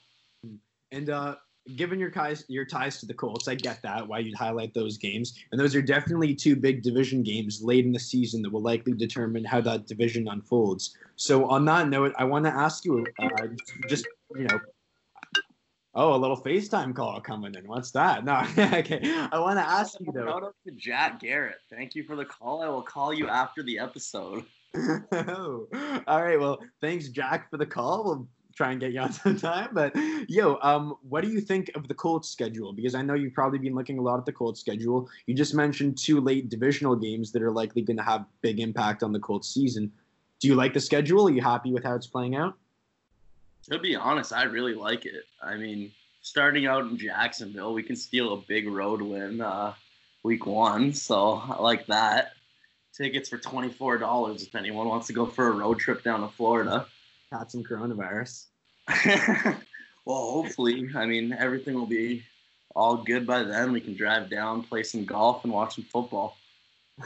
A: And uh, given your ties, your ties to the Colts, I get that why you'd highlight those games, and those are definitely two big division games late in the season that will likely determine how that division unfolds. So on that note, I want to ask you, uh, just you know. Oh, a little FaceTime call coming in. What's that? No, okay. I want to ask you though.
C: Shout out to Jack Garrett. Thank you for the call. I will call you after the episode.
A: oh, all right. Well, thanks, Jack, for the call. We'll try and get you on some time. But yo, um, what do you think of the Colts schedule? Because I know you've probably been looking a lot at the Colts schedule. You just mentioned two late divisional games that are likely going to have big impact on the Colts season. Do you like the schedule? Are you happy with how it's playing out?
C: To be honest, I really like it. I mean, starting out in Jacksonville, we can steal a big road win uh, week one, so I like that tickets for twenty four dollars if anyone wants to go for a road trip down to Florida.
A: Got some coronavirus.
C: well, hopefully, I mean everything will be all good by then. We can drive down, play some golf, and watch some football.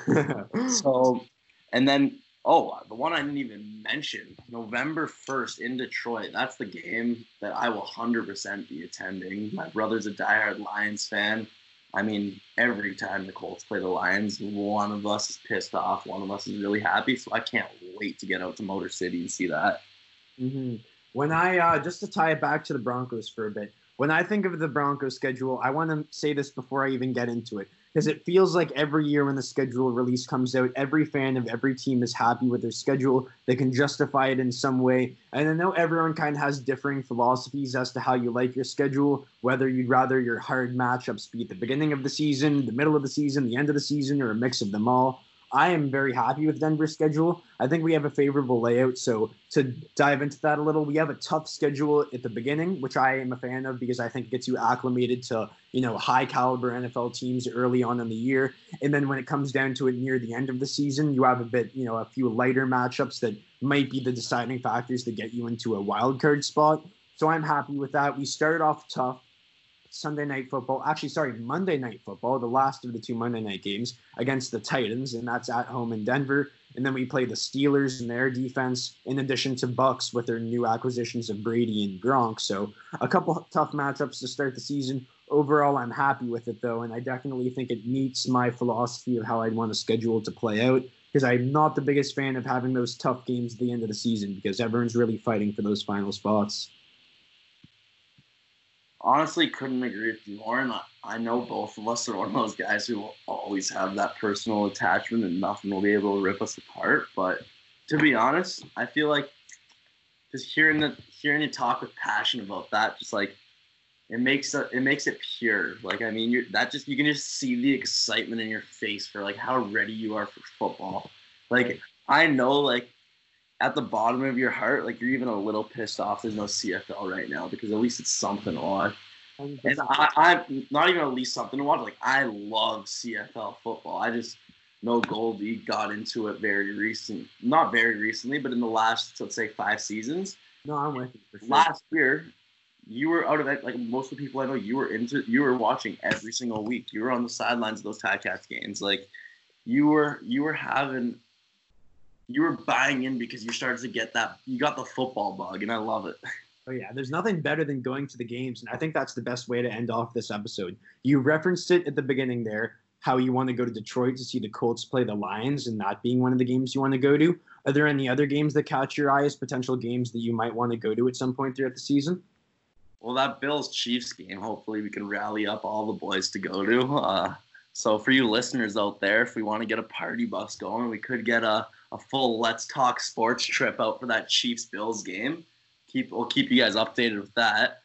C: so, and then oh, the one I didn't even mention, November first in Detroit. That's the game that I will hundred percent be attending. My brother's a diehard Lions fan. I mean, every time the Colts play the Lions, one of us is pissed off, one of us is really happy. So I can't wait to get out to Motor City and see that.
A: Mm-hmm. When I uh, just to tie it back to the Broncos for a bit, when I think of the Broncos schedule, I want to say this before I even get into it because it feels like every year when the schedule release comes out, every fan of every team is happy with their schedule. They can justify it in some way. And I know everyone kind of has differing philosophies as to how you like your schedule, whether you'd rather your hard matchups be at the beginning of the season, the middle of the season, the end of the season, or a mix of them all. I am very happy with Denver's schedule. I think we have a favorable layout. So to dive into that a little, we have a tough schedule at the beginning, which I am a fan of because I think it gets you acclimated to you know high caliber NFL teams early on in the year. And then when it comes down to it near the end of the season, you have a bit you know a few lighter matchups that might be the deciding factors to get you into a wild card spot. So I'm happy with that. We started off tough Sunday night football. Actually, sorry, Monday night football, the last of the two Monday night games against the Titans, and that's at home in Denver. And then we play the Steelers and their defense, in addition to Bucs with their new acquisitions of Brady and Gronk. So a couple tough matchups to start the season. Overall, I'm happy with it though, and I definitely think it meets my philosophy of how I'd want a schedule to play out. Because I'm not the biggest fan of having those tough games at the end of the season because everyone's really fighting for those final spots
C: honestly couldn't agree with you more. And I, I know both of us are one of those guys who will always have that personal attachment and nothing will be able to rip us apart. But to be honest, I feel like just hearing the hearing you talk with passion about that, just like it makes it, it makes it pure. Like I mean, you're that just you can just see the excitement in your face for like how ready you are for football. Like I know like at the bottom of your heart, like you're even a little pissed off there's no CFL right now because at least it's something to watch. And I, I'm not even at least something to watch. Like I love CFL football. I just know Goldy got into it very recent, not very recently, but in the last let's say five seasons.
A: No, I'm with you. For sure.
C: Last year, you were out of it. Like most of the people I know, you were into, you were watching every single week. You were on the sidelines of those Ticats games. Like you were, you were having, you were buying in because you started to get that. You got the football bug, and I love it.
A: Oh yeah, there's nothing better than going to the games, and I think that's the best way to end off this episode. You referenced it at the beginning there, how you want to go to Detroit to see the Colts play the Lions, and that being one of the games you want to go to. Are there any other games that catch your eye as potential games that you might want to go to at some point throughout the season?
C: Well, that Bills Chiefs game, hopefully we can rally up all the boys to go to. Uh, so for you listeners out there, if we want to get a party bus going, we could get a, a full Let's Talk Sports trip out for that Chiefs Bills game keep we'll keep you guys updated with that.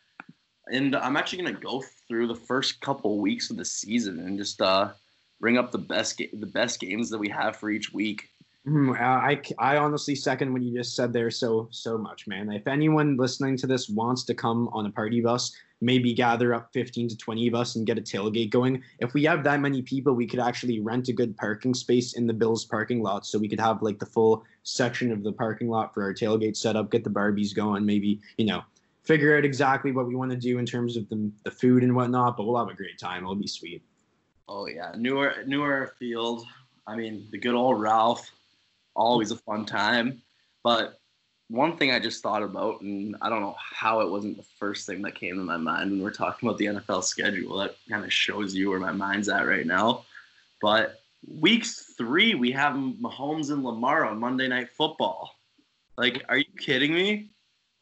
C: And I'm actually gonna go through the first couple weeks of the season and just uh, bring up the best ga- the best games that we have for each week.
A: Mm, I, I honestly second what you just said there so so much, man. If anyone listening to this wants to come on a party bus, maybe gather up 15 to 20 of us and get a tailgate going. If we have that many people, we could actually rent a good parking space in the Bills parking lot, so we could have like the full section of the parking lot for our tailgate set up, get the Barbies going, maybe you know figure out exactly what we want to do in terms of the, the food and whatnot. But we'll have a great time. It'll be sweet.
C: Oh yeah, newer newer field. I mean, the good old Ralph always a fun time. But one thing I just thought about, and I don't know how it wasn't the first thing that came to my mind when we're talking about the NFL schedule. That kind of shows you where my mind's at right now. But week three, we have Mahomes and Lamar on Monday Night Football. Like, are you kidding me?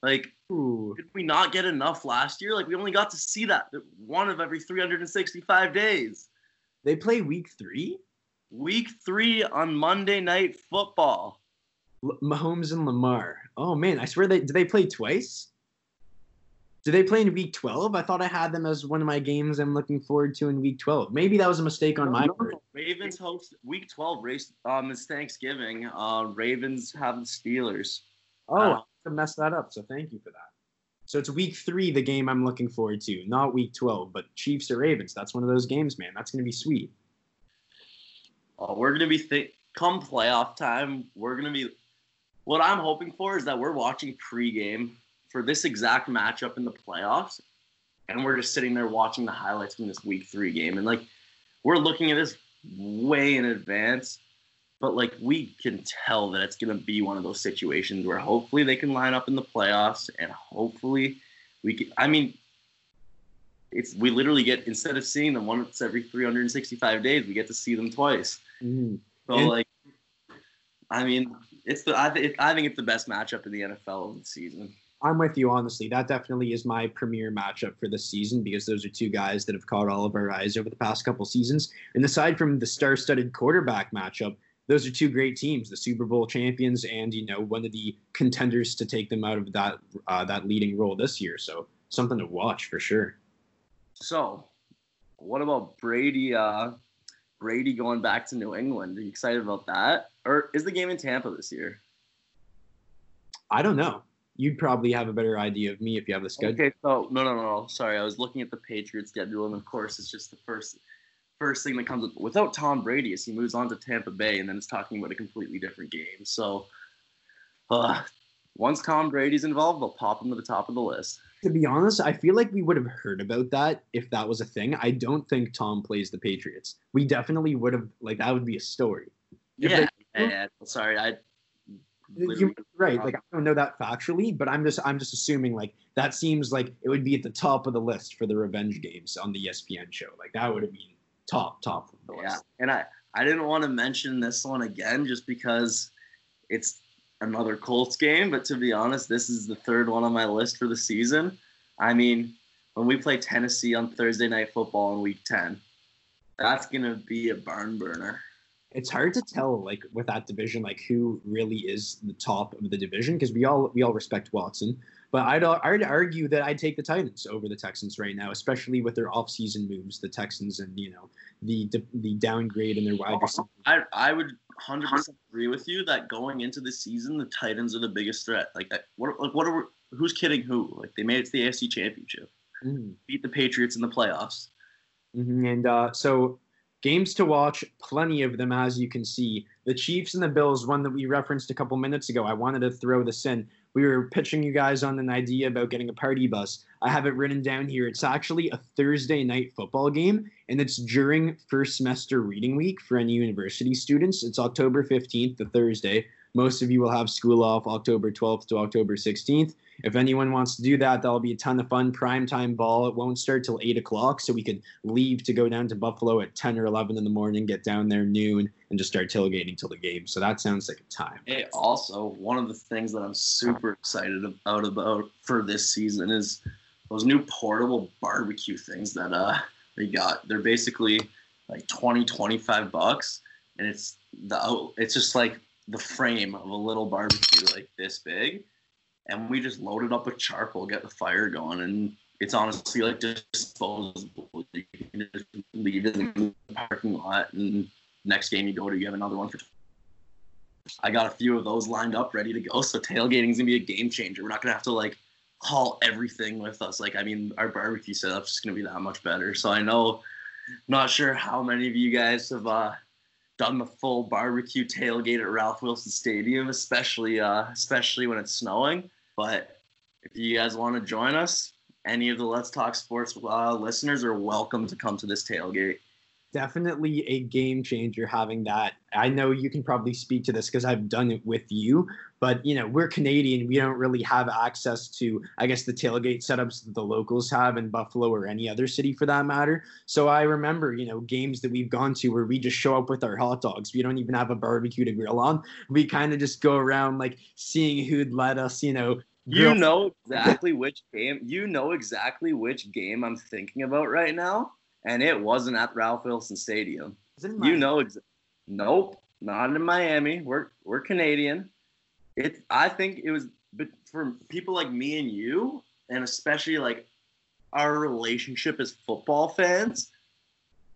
C: Like,
A: Ooh.
C: did we not get enough last year? Like, we only got to see that one of every 365 days.
A: They play week three?
C: Week three on Monday Night Football.
A: L- Mahomes and Lamar. Oh man, I swear they did they play twice? Did they play in week 12? I thought I had them as one of my games I'm looking forward to in week 12. Maybe that was a mistake on my part.
C: Ravens host week 12 race um is Thanksgiving. Uh Ravens have the Steelers.
A: Oh,
C: Uh,
A: I messed that up. So thank you for that. So it's week three, the game I'm looking forward to, not week 12, but Chiefs or Ravens. That's one of those games, man. That's going to be sweet.
C: Uh, we're gonna be th- come playoff time. We're gonna be. What I'm hoping for is that we're watching pregame for this exact matchup in the playoffs, and we're just sitting there watching the highlights from this week three game, and like we're looking at this way in advance, but like we can tell that it's gonna be one of those situations where hopefully they can line up in the playoffs, and hopefully we can. I mean. It's we literally get instead of seeing them once every 365 days, we get to see them twice.
A: Mhm.
C: So like, I mean, it's the I, th- I think it's the best matchup in the NFL of the season.
A: I'm with you, honestly. That definitely is my premier matchup for this season because those are two guys that have caught all of our eyes over the past couple seasons. And aside from the star-studded quarterback matchup, those are two great teams, the Super Bowl champions, and you know one of the contenders to take them out of that uh, that leading role this year. So something to watch for sure.
C: So, what about Brady? Uh, Brady going back to New England? Are you excited about that? Or is the game in Tampa this year?
A: I don't know. You'd probably have a better idea of me if you have the schedule.
C: Okay, so no, no, no. Sorry, I was looking at the Patriots schedule, and of course, it's just the first first thing that comes up. Without Tom Brady, as he moves on to Tampa Bay, and then it's talking about a completely different game. So, uh, once Tom Brady's involved, they'll pop him to the top of the list.
A: To be honest, I feel like we would have heard about that if that was a thing. I don't think Tom plays the Patriots. We definitely would have like that would be a story.
C: Yeah,
A: they-
C: yeah, yeah. Sorry, I.
A: You, right, like I don't know that factually, but I'm just I'm just assuming like that seems like it would be at the top of the list for the revenge games on the ESPN show. Like that would have been top top of the
C: Yeah, and I I didn't want to mention this one again just because it's another Colts game, but to be honest, this is the third one on my list for the season. I mean, when we play Tennessee on Thursday night football in week 10, that's going to be a barn burner.
A: It's hard to tell like with that division like who really is the top of the division because we all we all respect Watson, but I'd I'd argue that I'd take the Titans over the Texans right now, especially with their offseason moves, the Texans and you know the the downgrade in their wide receiver.
C: I I would 100% agree with you that going into the season, the Titans are the biggest threat. Like, what, like, what are we, who's kidding who? Like, they made it to the AFC Championship, mm-hmm. beat the Patriots in the playoffs.
A: Mm-hmm. And uh, so, games to watch, plenty of them, as you can see. The Chiefs and the Bills, one that we referenced a couple minutes ago. I wanted to throw this in. We were pitching you guys on an idea about getting a party bus. I have it written down here. It's actually a Thursday night football game, and it's during first semester reading week for any university students. It's October 15th, the Thursday. Most of you will have school off October 12th to October 16th. If anyone wants to do that, that'll be a ton of fun. Prime time ball. It won't start till 8 o'clock, so we could leave to go down to Buffalo at 10 or 11 in the morning, get down there noon, and just start tailgating till the game. So that sounds like a time.
C: Also, one of the things that I'm super excited about about for this season is those new portable barbecue things that uh they got. They're basically like 20, 25 bucks, and it's the it's just like the frame of a little barbecue like this big and we just load it up with charcoal get the fire going and it's honestly like disposable. You can just leave it in the parking lot and next game you go to you have another one for I got a few of those lined up ready to go so tailgating's gonna be a game changer. We're not gonna have to like haul everything with us. Like I mean our barbecue setup's just gonna be that much better. So I know not sure how many of you guys have uh done the full barbecue tailgate at Ralph Wilson Stadium, especially uh, especially when it's snowing. But if you guys want to join us, any of the Let's Talk Sports uh, listeners are welcome to come to this tailgate
A: definitely a game changer having that. I know you can probably speak to this because I've done it with you, but you know, we're Canadian. We don't really have access to, I guess, the tailgate setups that the locals have in Buffalo or any other city for that matter. So I remember, you know, games that we've gone to where we just show up with our hot dogs. We don't even have a barbecue to grill on. We kind of just go around like seeing who'd let us, you know,
C: you know exactly which game you know exactly which game I'm thinking about right now and it wasn't at Ralph Wilson Stadium. You know, ex- nope, not in Miami. We're we're Canadian. It. I think it was, but for people like me and you, and especially like our relationship as football fans,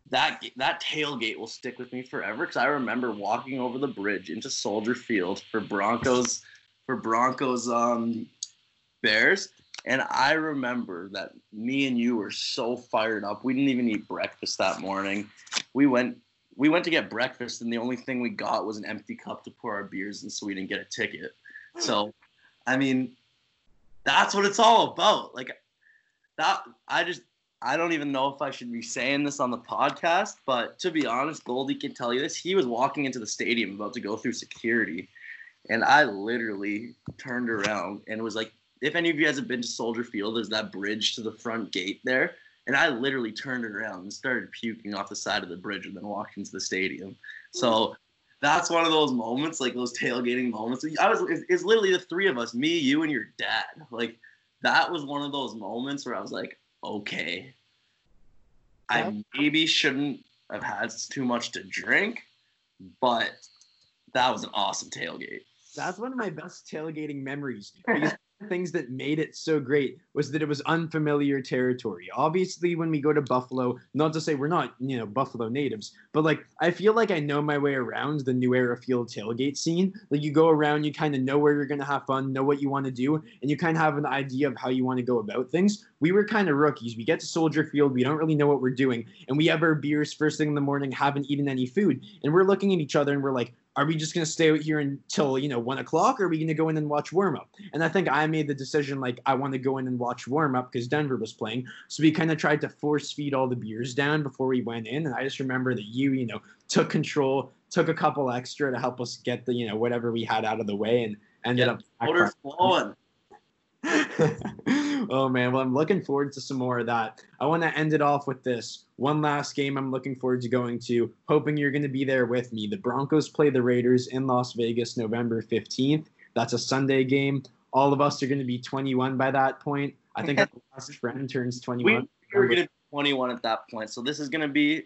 C: that that tailgate will stick with me forever. Because I remember walking over the bridge into Soldier Field for Broncos for Broncos um, Bears, and I remember that me and you were so fired up. We didn't even eat breakfast that morning. We went we went to get breakfast and the only thing we got was an empty cup to pour our beers in so we didn't get a ticket. So, I mean, that's what it's all about. Like that I just I don't even know if I should be saying this on the podcast, but to be honest, Goldy can tell you this. He was walking into the stadium about to go through security, and I literally turned around and was like, if any of you guys have been to Soldier Field, there's that bridge to the front gate there. And I literally turned around and started puking off the side of the bridge and then walked into the stadium. So that's one of those moments, like those tailgating moments. I was, it's, it's literally the three of us, me, you, and your dad. Like that was one of those moments where I was like, okay, I maybe shouldn't have had too much to drink, but that was an awesome tailgate.
A: That's one of my best tailgating memories because things that made it so great was that it was unfamiliar territory. Obviously, when we go to Buffalo, not to say we're not, you know, Buffalo natives, but like I feel like I know my way around the New Era Field tailgate scene. Like you go around, you kind of know where you're gonna have fun, know what you want to do, and you kind of have an idea of how you want to go about things. We were kind of rookies. We get to Soldier Field, we don't really know what we're doing, and we have our beers first thing in the morning, haven't eaten any food, and we're looking at each other and we're like, are we just going to stay out here until you know one o'clock or are we going to go in and watch warm up? And i think i made the decision like i want to go in and watch warm up because denver was playing. So we kind of tried to force feed all the beers down before we went in and i just remember that you you know took control took a couple extra to help us get the you know whatever we had out of the way and ended yeah,
C: up flowing
A: oh man, well I'm looking forward to some more of that. I want to end it off with this one last game I'm looking forward to going to, hoping you're going to be there with me. The Broncos play the Raiders in Las Vegas November 15th. That's a Sunday game. All of us are going to be 21 by that point. I think our last friend turns 21.
C: We, are going to be 21 at that point. So this is going to be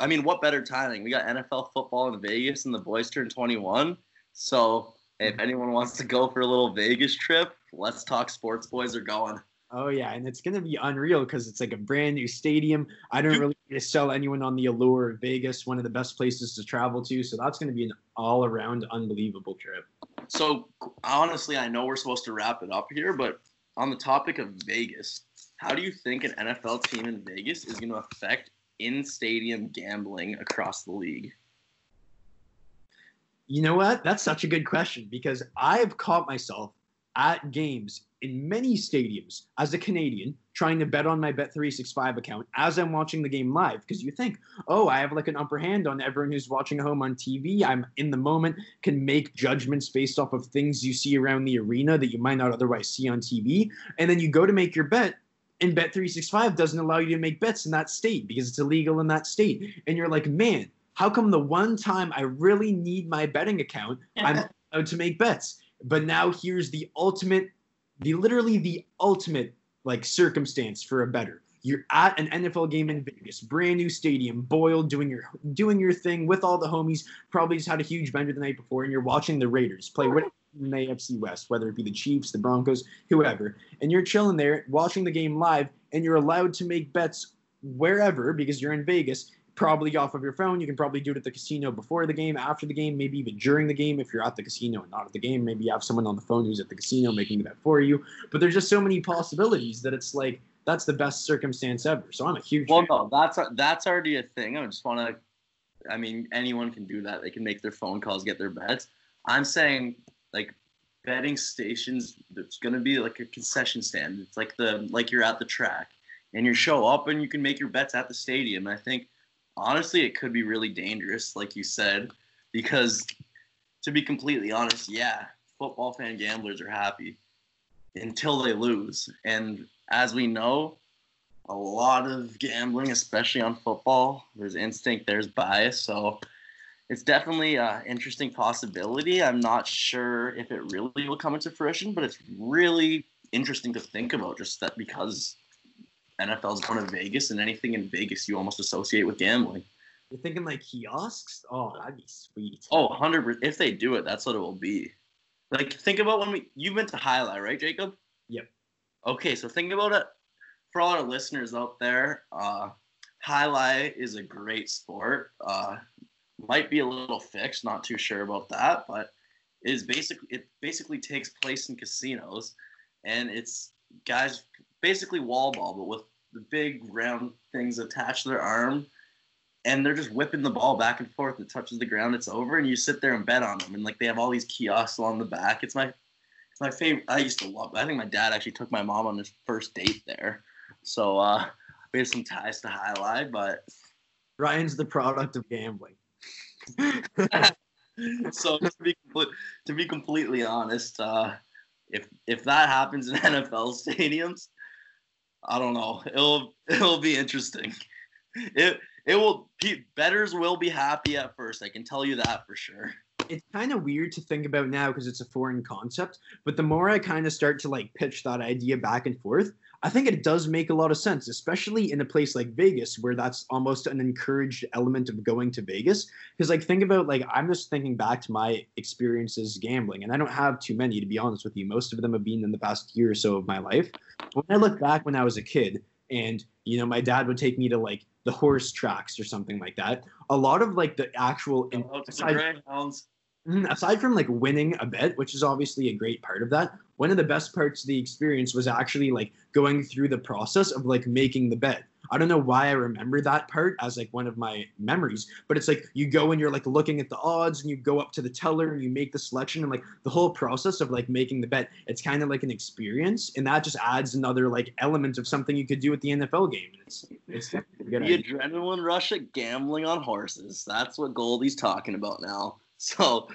C: I mean, what better timing? We got NFL football in Vegas and the boys turn 21. So if mm-hmm. anyone wants to go for a little Vegas trip, let's talk sports boys are going.
A: Oh yeah, and it's gonna be unreal because it's like a brand new stadium. I don't really need to sell anyone on the allure of Vegas, one of the best places to travel to. So that's gonna be an all-around unbelievable trip.
C: So honestly, I know we're supposed to wrap it up here, but on the topic of Vegas, how do you think an NFL team in Vegas is going to affect in-stadium gambling across the league?
A: You know what? That's such a good question because I've caught myself at games in many stadiums as a Canadian trying to bet on my Bet365 account as I'm watching the game live because you think, oh, I have like an upper hand on everyone who's watching at home on TV. I'm in the moment, can make judgments based off of things you see around the arena that you might not otherwise see on TV. And then you go to make your bet. And Bet365 doesn't allow you to make bets in that state because it's illegal in that state. And you're like, man, how come the one time I really need my betting account, I'm allowed to make bets? But now here's the ultimate, the literally the ultimate like circumstance for a better. You're at an NFL game in Vegas, brand new stadium, Boyle doing your doing your thing with all the homies. Probably just had a huge bender the night before, and you're watching the Raiders play with in the AFC West, whether it be the Chiefs, the Broncos, whoever, and you're chilling there watching the game live, and you're allowed to make bets wherever because you're in Vegas, probably off of your phone. You can probably do it at the casino before the game, after the game, maybe even during the game if you're at the casino and not at the game. Maybe you have someone on the phone who's at the casino making that for you. But there's just so many possibilities that it's like that's the best circumstance ever. So I'm a huge.
C: Well, fan. no, that's that's already a thing. I just want to. I mean, anyone can do that. They can make their phone calls, get their bets. I'm saying like betting stations. It's gonna be like a concession stand. It's like the like you're at the track and you show up and you can make your bets at the stadium. I think honestly, it could be really dangerous, like you said, because to be completely honest, yeah, football fan gamblers are happy until they lose. And as we know, a lot of gambling, especially on football, there's instinct, there's bias. So it's definitely an interesting possibility. I'm not sure if it really will come into fruition, but it's really interesting to think about just that because NFL's going to Vegas, and anything in Vegas you almost associate with gambling.
A: You're thinking like kiosks? Oh, that'd be sweet.
C: Oh, 100 If they do it, that's what it will be. Like, think about when we, you've been to Jai alai, right, Jacob?
A: Yep.
C: Okay, so think about it for all our listeners out there. Uh, Jai alai is a great sport. Uh, might be a little fixed, not too sure about that, but is basically it basically takes place in casinos, and it's guys basically wall ball, but with the big round things attached to their arm, and they're just whipping the ball back and forth. It touches the ground, it's over, and you sit there and bet on them. And like they have all these kiosks along the back. It's my it's my favorite. I used to love. It. I think my dad actually took my mom on his first date there. So uh, we have some ties to jai alai, but
A: Ryan's the product of gambling.
C: so to be to be completely honest, uh, if if that happens in NFL stadiums, I don't know. It'll it'll be interesting. It it will. Betters will be happy at first. I can tell you that for sure.
A: It's kind of weird to think about now because it's a foreign concept. But the more I kind of start to like pitch that idea back and forth, I think it does make a lot of sense, especially in a place like Vegas, where that's almost an encouraged element of going to Vegas. Because, like, think about, like, I'm just thinking back to my experiences gambling, and I don't have too many, to be honest with you. Most of them have been in the past year or so of my life. When I look back when I was a kid, and, you know, my dad would take me to, like, the horse tracks or something like that, a lot of, like, the actual.
C: Oh, mm,
A: Mm, aside from, like, winning a bet, which is obviously a great part of that, one of the best parts of the experience was actually like going through the process of like making the bet. I don't know why I remember that part as like one of my memories, but it's like you go and you're like looking at the odds and you go up to the teller and you make the selection and like the whole process of like making the bet. It's kind of like an experience and that just adds another like element of something you could do at the NFL game. It's it's
C: the idea. adrenaline rush at gambling on horses. That's what Goldy's talking about now. So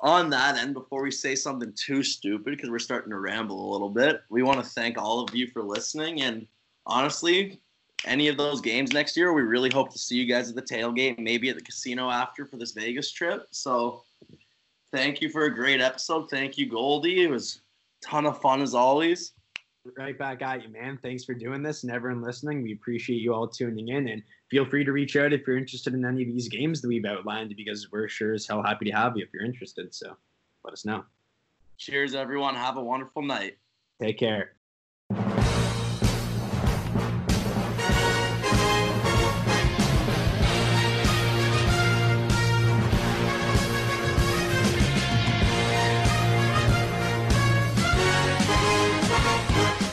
C: on that end, before we say something too stupid, because we're starting to ramble a little bit, we want to thank all of you for listening. And honestly, any of those games next year, we really hope to see you guys at the tailgate, maybe at the casino after for this Vegas trip. So thank you for a great episode. Thank you, Goldy. It was a ton of fun as always
A: right back at you, man. Thanks for doing this and everyone listening. We appreciate you all tuning in and feel free to reach out if you're interested in any of these games that we've outlined because we're sure as hell happy to have you if you're interested. So let us know.
C: Cheers, everyone. Have a wonderful night.
A: Take care.